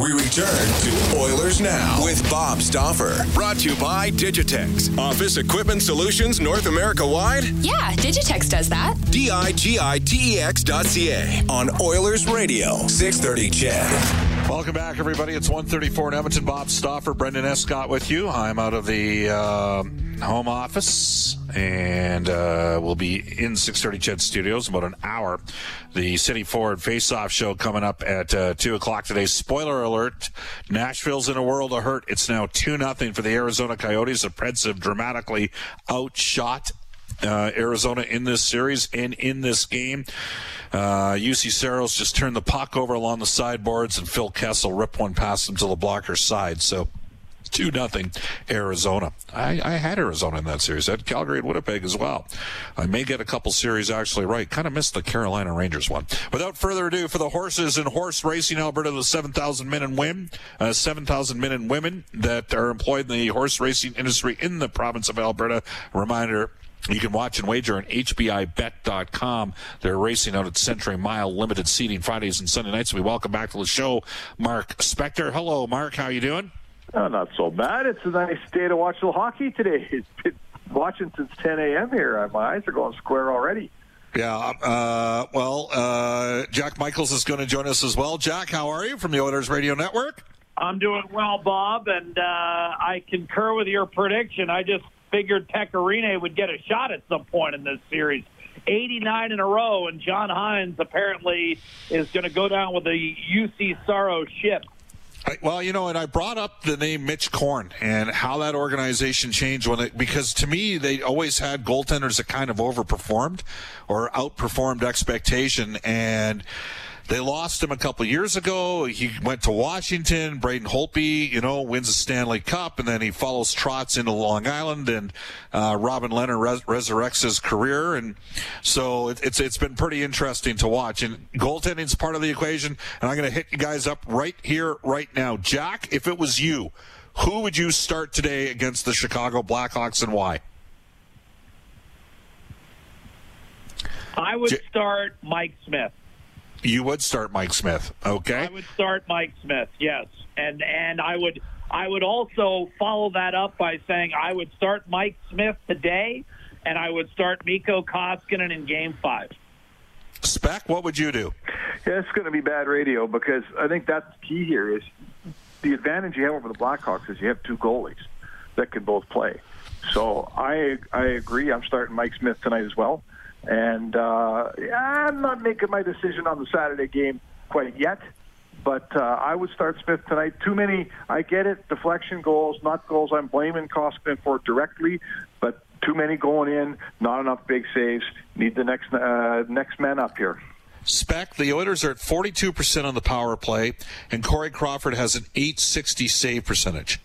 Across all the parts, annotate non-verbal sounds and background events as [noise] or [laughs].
We return to Oilers Now with Bob Stauffer. Brought to you by Digitex. Office Equipment Solutions North America wide? Yeah, Digitex does that. D I G I T E X dot C A on Oilers Radio, 630 CHED. Welcome back, everybody. It's 134 in Edmonton. Bob Stauffer, Brendan Escott with you. I'm out of the uh, home office and uh, we'll be in 630 CHED Studios about an hour. The City Ford Face-Off show coming up at uh, 2 o'clock today. Spoiler alert, Nashville's in a world of hurt. It's now 2 nothing for the Arizona Coyotes. The Preds have dramatically outshot uh, Arizona in this series and in this game. Uh, Juuse Saros just turned the puck over along the sideboards, and Phil Kessel ripped one past him to the blocker's side. So. Two nothing, Arizona. I, I, had Arizona in that series. I had Calgary and Winnipeg as well. I may get a couple series actually right. Kind of missed the Carolina Rangers one. Without further ado, for the horses and horse racing, Alberta, the 7,000 men and women, uh, 7,000 men and women that are employed in the horse racing industry in the province of Alberta. Reminder, you can watch and wager on HPIBet.com. They're racing out at Century Mile, limited seating Fridays and Sunday nights. We welcome back to the show Mark Spector. Hello, Mark. How you doing? Oh, not so bad. It's a nice day to watch the hockey today. [laughs] It's been watching since 10 a.m. here. My eyes are going square already. Yeah. Uh, well, uh, Jack Michaels is going to join us as well. Jack, how are you from the Oilers Radio Network? I'm doing well, Bob, and uh, I concur with your prediction. I just figured Pekka Rinne would get a shot at some point in this series. 89 in a row, and John Hynes apparently is going to go down with the Juuse Saros ship. Well, you know, and I brought up the name Mitch Korn and how that organization changed when it, because to me, they always had goaltenders that kind of overperformed or outperformed expectation. And, they lost him a couple years ago. He went to Washington. Braden Holtby, you know, wins a Stanley Cup, and then he follows Trotz into Long Island, and uh, Robin Lehner res- resurrects his career, and so it, it's it's been pretty interesting to watch. And goaltending's part of the equation, and I'm going to hit you guys up right here, right now. Jack, if it was you, who would you start today against the Chicago Blackhawks, and why? I would start Mike Smith. You would start Mike Smith, okay? I would start Mike Smith, yes, and and I would I would also follow that up by saying I would start Mike Smith today, and I would start Mikko Koskinen in Game Five. Spec, what would you do? Yeah, it's going to be bad radio because I think that's key here is the advantage you have over the Blackhawks is you have two goalies that can both play. So I I agree. I'm starting Mike Smith tonight as well. And uh, I'm not making my decision on the Saturday game quite yet, but uh, I would start Smith tonight. Too many, I get it, deflection goals, not goals I'm blaming Koskinen for directly, but too many going in, not enough big saves. Need the next uh, next man up here. Spec, the Oilers are at 42% on the power play, and Corey Crawford has an 860 save percentage.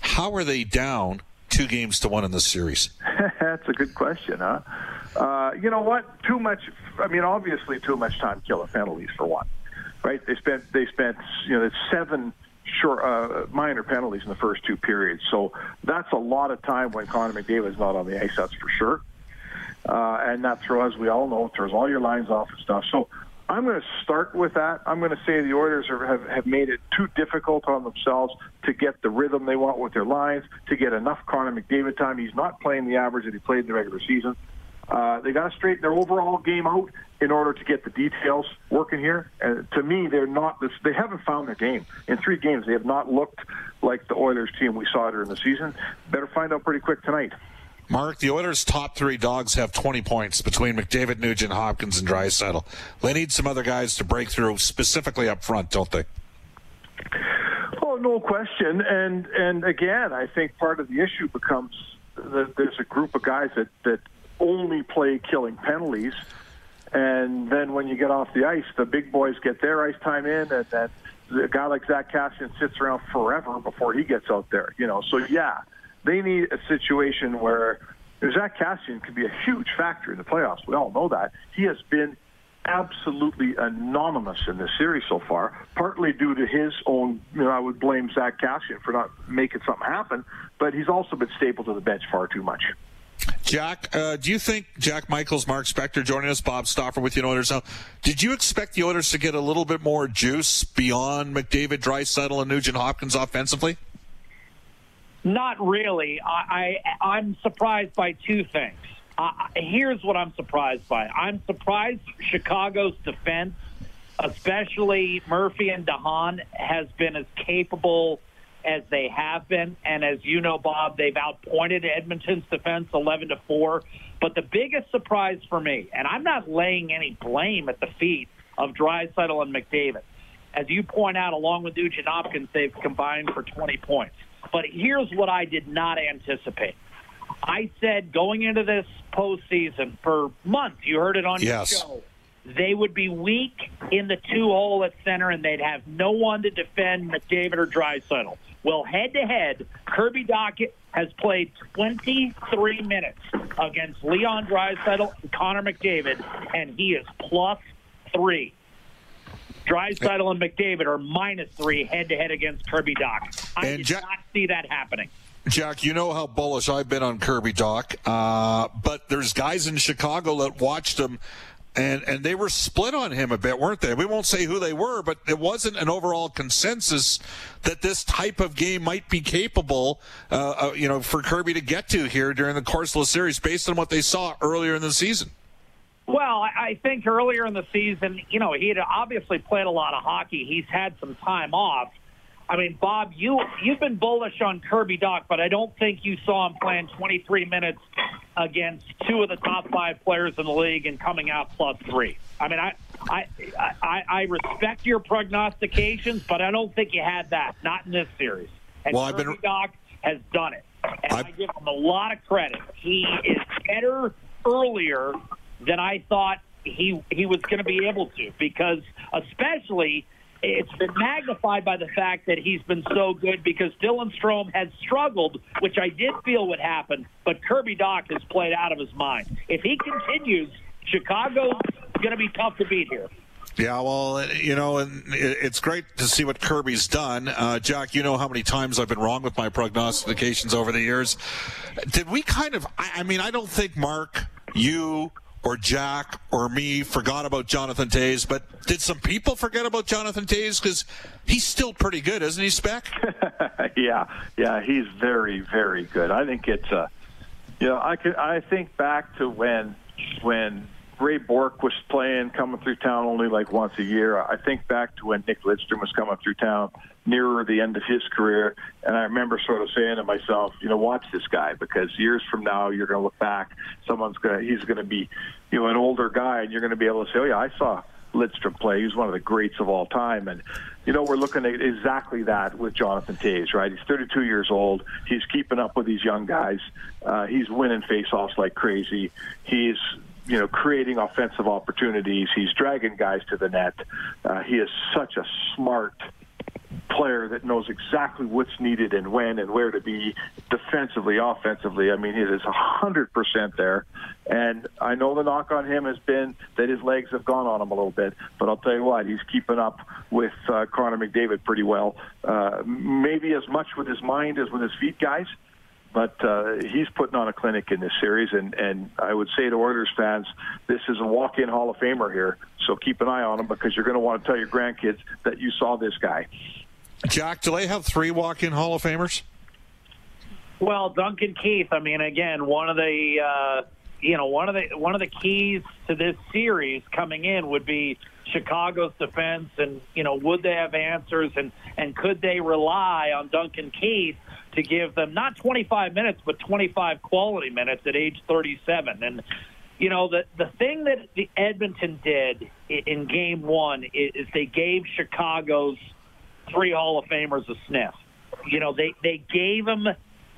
How are they down two games to one in this series? [laughs] That's a good question, huh? Uh, you know what? Too much. I mean, obviously, too much time killing penalties for one. Right? They spent they spent you know seven short uh, minor penalties in the first two periods. So that's a lot of time when Connor McDavid is not on the ice. That's for sure. Uh, and that throw, as we all know, throws all your lines off and stuff. So I'm going to start with that. I'm going to say the Oilers are, have, have made it too difficult on themselves to get the rhythm they want with their lines, to get enough Connor McDavid time. He's not playing the average that he played in the regular season. Uh, they got to straighten their overall game out in order to get the details working here. And to me, they're not. They haven't found their game in three games. They have not looked like the Oilers team we saw during the season. Better find out pretty quick tonight. Mark, the Oilers' top three dogs have 20 points between McDavid, Nugent, Hopkins, and Draisaitl. They need some other guys to break through, specifically up front, don't they? No question. And and again, I think part of the issue becomes that there's a group of guys that that only play killing penalties. And then when you get off the ice, the big boys get their ice time in, and then a guy like Zack Kassian sits around forever before he gets out there. You know, so yeah, they need a situation where Zack Kassian could be a huge factor in the playoffs. We all know that he has been absolutely anonymous in this series so far, partly due to his own, you know, I would blame Zack Kassian for not making something happen, but he's also been stapled to the bench far too much. Jack, uh, do you think Jack Michaels, Mark Spector joining us, Bob Stauffer with you Oilers now? Did you expect the Oilers to get a little bit more juice beyond McDavid, Draisaitl, and Nugent Hopkins offensively? Not really. I, I I'm surprised by two things. Uh, here's what I'm surprised by. I'm surprised Chicago's defense, especially Murphy and de Haan, has been as capable as they have been. And as you know, Bob, they've outpointed Edmonton's defense 11 to 4. But the biggest surprise for me, and I'm not laying any blame at the feet of Draisaitl and McDavid. As you point out, along with Nugent Hopkins, they've combined for 20 points. But here's what I did not anticipate. I said going into this postseason for months, you heard it on yes. your show, they would be weak in the two hole at center and they'd have no one to defend McDavid or Draisaitl. Well, head to head, Kirby Dach has played 23 minutes against Leon Draisaitl and Connor McDavid, and he is plus three. Draisaitl and McDavid are minus three head to head against Kirby Dach. I And did Jack- not see that happening. Jack, you know how bullish I've been on Kirby Dach, uh, but there's guys in Chicago that watched him. And and they were split on him a bit, weren't they? We won't say who they were, but it wasn't an overall consensus that this type of game might be capable, uh, uh, you know, for Kirby to get to here during the course of the series, based on what they saw earlier in the season. Well, I think earlier in the season, you know, he had obviously played a lot of hockey. He's had some time off. I mean, Bob, you you've been bullish on Kirby Dach, but I don't think you saw him playing 23 minutes against two of the top five players in the league and coming out plus three. I mean, I I I, I respect your prognostications, but I don't think you had that. Not in this series. And Well, I've Kirby been- Dach has done it, and I've- I give him a lot of credit. He is better earlier than I thought he he was going to be able to because especially it's been magnified by the fact that he's been so good because Dylan Strome has struggled, which I did feel would happen, but Kirby Dach has played out of his mind. If he continues, Chicago's going to be tough to beat here. Yeah, well, you know, it's great to see what Kirby's done. Uh, Jack, you know how many times I've been wrong with my prognostications over the years. Did we kind of, I mean, I don't think Mark, you, or Jack, or me forgot about Jonathan Toews, but did some people forget about Jonathan Toews? Because he's still pretty good, isn't he, Spec? [laughs] yeah, yeah, he's very, very good. I think it's uh you know, I could I think back to when when Ray Bourque was playing, coming through town only like once a year. I think back to when Nick Lidstrom was coming through town nearer the end of his career, and I remember sort of saying to myself, you know, watch this guy because years from now you're going to look back, someone's going to he's going to be, you know, an older guy, and you're going to be able to say, oh yeah, I saw Lidstrom play. He's one of the greats of all time. And, you know, we're looking at exactly that with Jonathan Toews, right? He's 32 years old. He's keeping up with these young guys. Uh, he's winning faceoffs like crazy. He's, you know, creating offensive opportunities. He's dragging guys to the net. Uh, he is such a smart player that knows exactly what's needed and when and where to be defensively, offensively. I mean, he is 100% there. And I know the knock on him has been that his legs have gone on him a little bit, but I'll tell you what, he's keeping up with uh, Connor McDavid pretty well. Uh, maybe as much with his mind as with his feet, guys. But uh, he's putting on a clinic in this series, and, and I would say to Oilers fans, this is a walk-in Hall of Famer here. So keep an eye on him because you're going to want to tell your grandkids that you saw this guy. Jack, do they have three walk-in Hall of Famers? Well, Duncan Keith. I mean, again, one of the uh, you know one of the one of the keys to this series coming in would be Chicago's defense, and you know would they have answers, and and could they rely on Duncan Keith to give them not 25 minutes, but 25 quality minutes at age 37, and. You know the the thing that the Edmonton did in Game One is, they gave Chicago's three Hall of Famers a sniff. You know they they gave them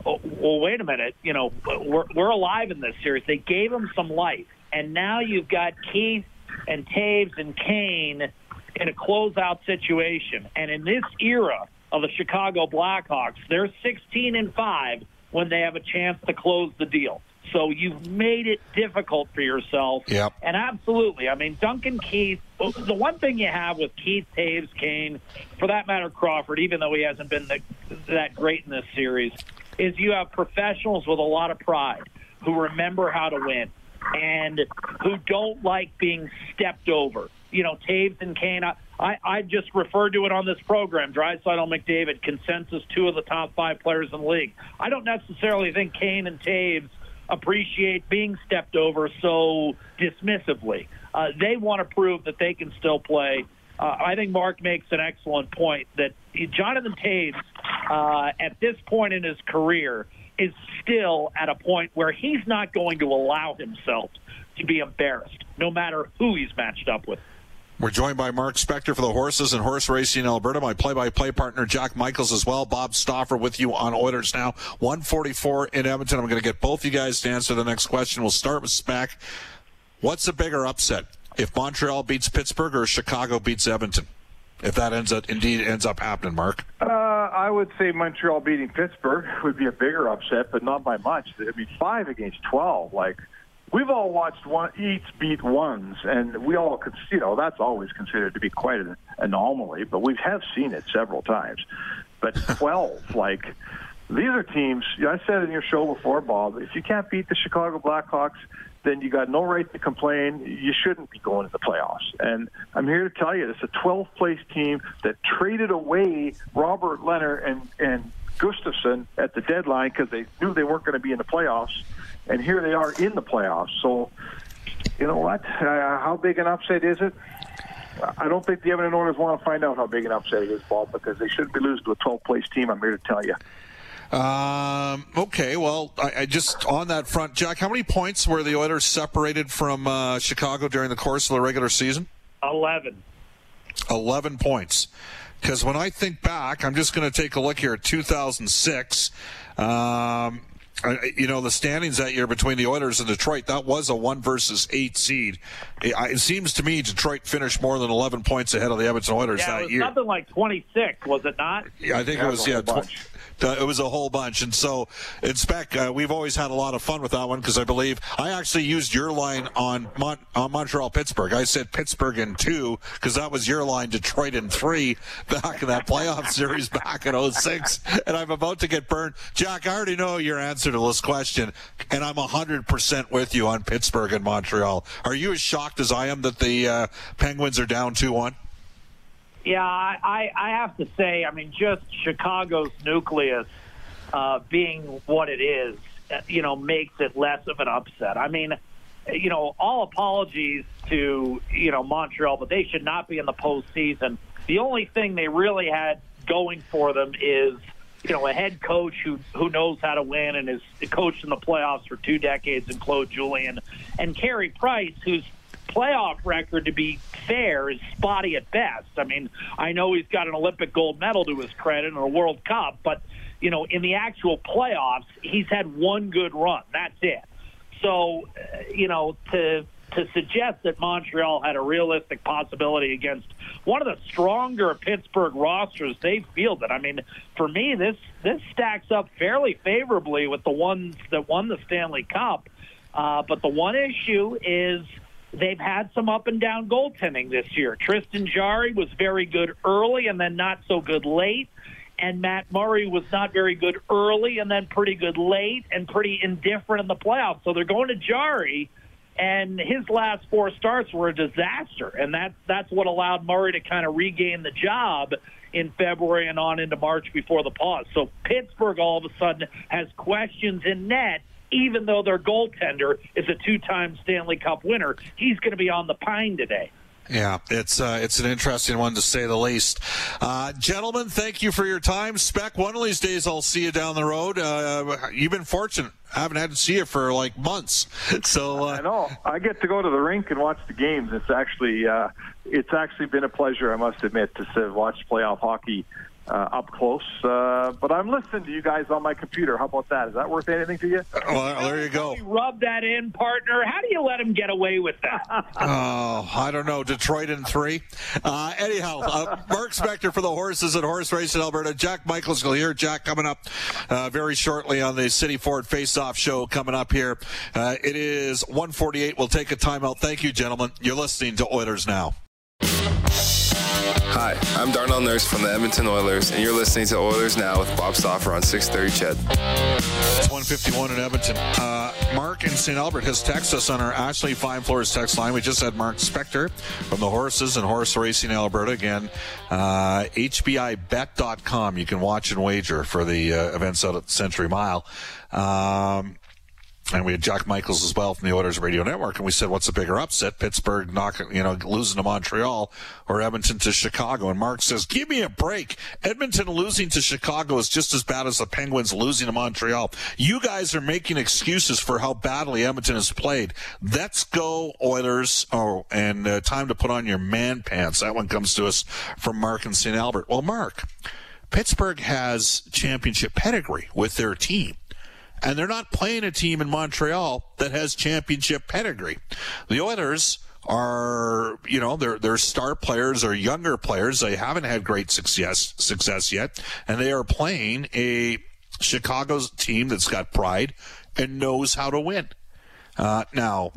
oh, well, wait a minute. You know, we're, we're alive in this series. They gave him some life. And now you've got Keith and Toews and Kane in a closeout situation. And in this era of the Chicago Blackhawks, they're 16 and 5 when they have a chance to close the deal. So you've made it difficult for yourself. Yep. And absolutely, I mean, Duncan Keith, the one thing you have with Keith, Toews, Kane, for that matter, Crawford, even though he hasn't been the, that great in this series, is you have professionals with a lot of pride who remember how to win and who don't like being stepped over. You know, Toews and Kane, I, I just referred to it on this program. Draisaitl McDavid, consensus two of the top five players in the league. I don't necessarily think Kane and Toews appreciate being stepped over so dismissively. Uh, they want to prove that they can still play. Uh, I think Mark makes an excellent point that Jonathan Toews, uh, at this point in his career, is still at a point where he's not going to allow himself to be embarrassed, no matter who he's matched up with. We're joined by Mark Spector for the horses and horse racing in Alberta. My play-by-play partner Jack Michaels as well. Bob Stauffer with you on Oilers now. 144 in Edmonton. I'm going to get both you guys to answer the next question. We'll start with Spec. What's a bigger upset? If Montreal beats Pittsburgh or Chicago beats Edmonton? If that ends up indeed ends up happening, Mark. Uh, I would say Montreal beating Pittsburgh would be a bigger upset, but not by much. I mean, five against twelve. Like we've all watched one each beat ones, and we all could, you know, that's always considered to be quite an anomaly, but we have seen it several times. But [laughs] 12, like, these are teams, I said in your show before, Bob, if you can't beat the Chicago Blackhawks, then you got no right to complain. You shouldn't be going to the playoffs. And I'm here to tell you, it's a 12th place team that traded away Robin Lehner and, and Gustafsson at the deadline because they knew they weren't going to be in the playoffs and here they are in the playoffs. So, you know what? Uh, how big an upset is it? I don't think the Edmonton Oilers want to find out how big an upset it is, Paul, because they shouldn't be losing to a 12th place team. I'm here to tell you. Um, okay, well, I, I, just on that front, Jack, how many points were the Oilers separated from uh, Chicago during the course of the regular season? 11. 11 points. Because when I think back, I'm just going to take a look here at 2006. Um, you know the standings that year between the Oilers and Detroit that was a one versus eight seed. It, it seems to me Detroit finished more than eleven points ahead of the Edmonton Oilers yeah, that it was year. Something like twenty six, was it not? Yeah, I think it was. Yeah, tw- uh, it was a whole bunch. And so, in spec, uh, we've always had a lot of fun with that one because I believe I actually used your line on, Mon- on Montreal Pittsburgh. I said Pittsburgh in two because that was your line, Detroit in three [laughs] back in that playoff [laughs] series back in 06. And I'm about to get burned. Jack, I already know your answer to this question, and I'm 100% with you on Pittsburgh and Montreal. Are you as shocked as I am that the uh, Penguins are down 2 1? Yeah, I, I have to say, I mean, just Chicago's nucleus uh, being what it is, you know, makes it less of an upset. I mean, you know, all apologies to, you know, Montreal, but they should not be in the postseason. The only thing they really had going for them is, you know, a head coach who who knows how to win and has coached in the playoffs for two decades, and Claude Julien, and Carey Price, who's playoff record, to be fair, is spotty at best. I mean, I know he's got an Olympic gold medal to his credit and a World Cup, but you know, in the actual playoffs, he's had one good run. That's it. So, uh, you know, to to suggest that Montreal had a realistic possibility against one of the stronger Pittsburgh rosters they've fielded. I mean, for me, this this stacks up fairly favorably with the ones that won the Stanley Cup. Uh, but the one issue is they've had some up and down goaltending this year. Tristan Jarry was very good early and then not so good late. And Matt Murray was not very good early and then pretty good late and pretty indifferent in the playoffs. So they're going to Jarry, and his last four starts were a disaster. And that's, that's what allowed Murray to kind of regain the job in February and on into March before the pause. So Pittsburgh all of a sudden has questions in net even though their goaltender is a two-time Stanley Cup winner, he's going to be on the pine today. Yeah, it's uh, it's an interesting one to say the least. Uh, gentlemen, thank you for your time. Spec, one of these days I'll see you down the road. Uh, you've been fortunate. I haven't had to see you for like months. [laughs] So uh, I know I get to go to the rink and watch the games. It's actually uh, it's actually been a pleasure. I must admit to watch playoff hockey uh, up close. Uh, but I'm listening to you guys on my computer. How about that? Is that worth anything to you? Well, there you go. Rub that in, partner. How do you let him get away with that? [laughs] Oh, I don't know. Detroit in three. Uh, anyhow, uh, Mark Spector for the horses at Horse Race in Alberta. Jack Michaels will hear Jack coming up uh, very shortly on the City Ford Face Off show coming up here. Uh, it is 148. We'll take a timeout. Thank you, gentlemen. You're listening to Oilers Now. Hi, I'm Darnell Nurse from the Edmonton Oilers, and you're listening to Oilers Now with Bob Stauffer on 630 CHED. It's 151 in Edmonton. Uh, Mark in St. Albert has texted us on our Ashley Fine Floors text line. We just had Mark Spector from the Horses and Horse Racing Alberta. Again, uh, HPIBet.com. You can watch and wager for the uh, events out at Century Mile. Um, and we had Jack Michaels as well from the Oilers Radio Network, and we said, "What's a bigger upset? Pittsburgh knocking, you know, losing to Montreal, or Edmonton to Chicago?" And Mark says, "Give me a break. Edmonton losing to Chicago is just as bad as the Penguins losing to Montreal. You guys are making excuses for how badly Edmonton has played. Let's go Oilers! Oh, and uh, time to put on your man pants. That one comes to us from Mark in St. Albert. Well, Mark, Pittsburgh has championship pedigree with their team." And they're not playing a team in Montreal that has championship pedigree. The Oilers are, you know, their their star players are younger players. They haven't had great success success yet, and they are playing a Chicago's team that's got pride and knows how to win. Uh, now,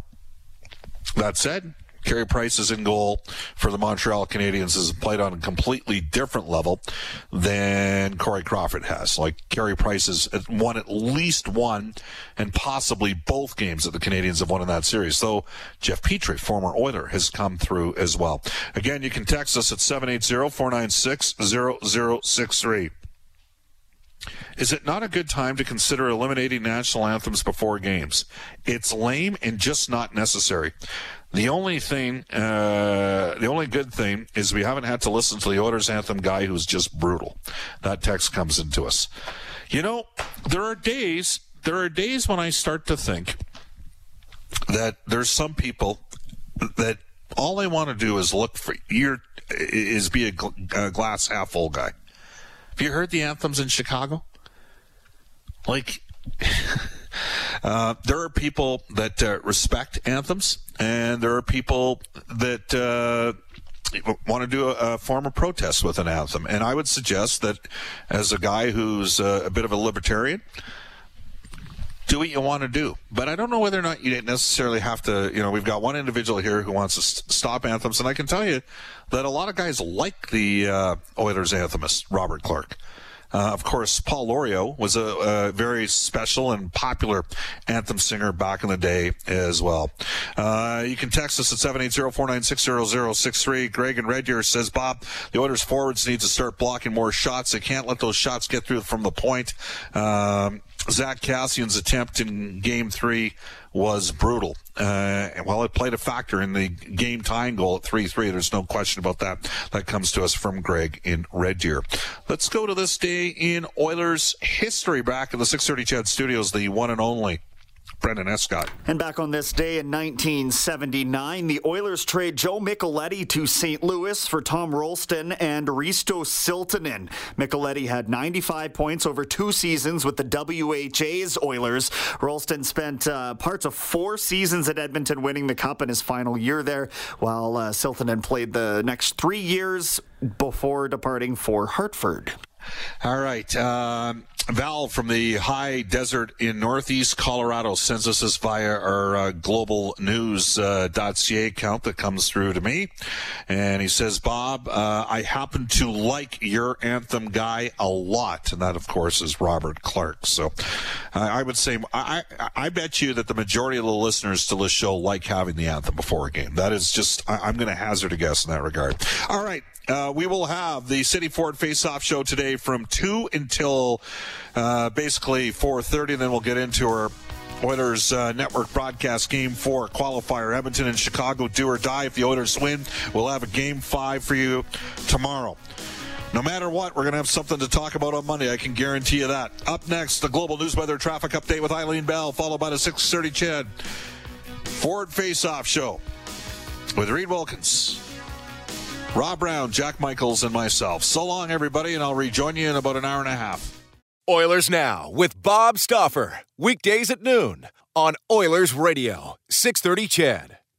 that said, Carey Price is in goal for the Montreal Canadiens has played on a completely different level than Corey Crawford has. Like Carey Price has won at least one and possibly both games that the Canadiens have won in that series. Though Jeff Petry, former Oiler, has come through as well. Again, you can text us at 780-496-0063. Is it not a good time to consider eliminating national anthems before games? It's lame and just not necessary. The only thing, uh, the only good thing is we haven't had to listen to the Orders anthem guy who's just brutal. That text comes into us. You know, there are days, there are days when I start to think that there's some people that all they want to do is look for your is be a, gl- a glass half full guy. Have you heard the anthems in Chicago? Like, [laughs] uh, there are people that uh, respect anthems, and there are people that uh, want to do a, a, form of protest with an anthem. And I would suggest that, as a guy who's uh, a bit of a libertarian, do what you want to do. But I don't know whether or not you necessarily have to, you know, we've got one individual here who wants to st- stop anthems, and I can tell you that a lot of guys like the uh, Oilers anthemist, Robert Clark. Uh, of course, Paul Lorieau was a, a, very special and popular anthem singer back in the day as well. Uh, you can text us at 780-496-0063. Greg and Red Deer says, Bob, the Oilers forwards need to start blocking more shots. They can't let those shots get through from the point. Um, Zack Kassian's attempt in game three was brutal. Uh, well, it played a factor in the game tying goal at 3-3. There's no question about that. That comes to us from Greg in Red Deer. Let's go to this day in Oilers history back in the 630 CHED Studios, the one and only Brendan Escott. And back on this day in 1979, the Oilers trade Joe Micheletti to St. Louis for Tom Roulston and Risto Siltanen. Micheletti had 95 points over two seasons with the WHA's Oilers. Roulston spent uh, parts of four seasons at Edmonton winning the Cup in his final year there, while uh, Siltanen played the next three years before departing for Hartford. All right. Um, Val from the high desert in northeast Colorado sends us this via our uh, global news uh, .ca account that comes through to me. And he says, Bob, uh, I happen to like your anthem guy a lot. And that, of course, is Robert Clark. So I would say, I, I bet you that the majority of the listeners to this show like having the anthem before a game. That is just, I, I'm going to hazard a guess in that regard. All right. Uh, we will have the City Ford Face-Off show today from two until uh, basically 4:30. Then we'll get into our Oilers uh, network broadcast game four qualifier Edmonton and Chicago do or die. If the Oilers win, we'll have a game five for you tomorrow. No matter what, we're going to have something to talk about on Monday. I can guarantee you that. Up next, the global news weather traffic update with Eileen Bell, followed by the 6:30 CHED Ford Face-Off show with Reid Wilkins. Rob Brown, Jack Michaels, and myself. So long, everybody, and I'll rejoin you in about an hour and a half. Oilers Now with Bob Stauffer. Weekdays at noon on Oilers Radio, 630 CHED.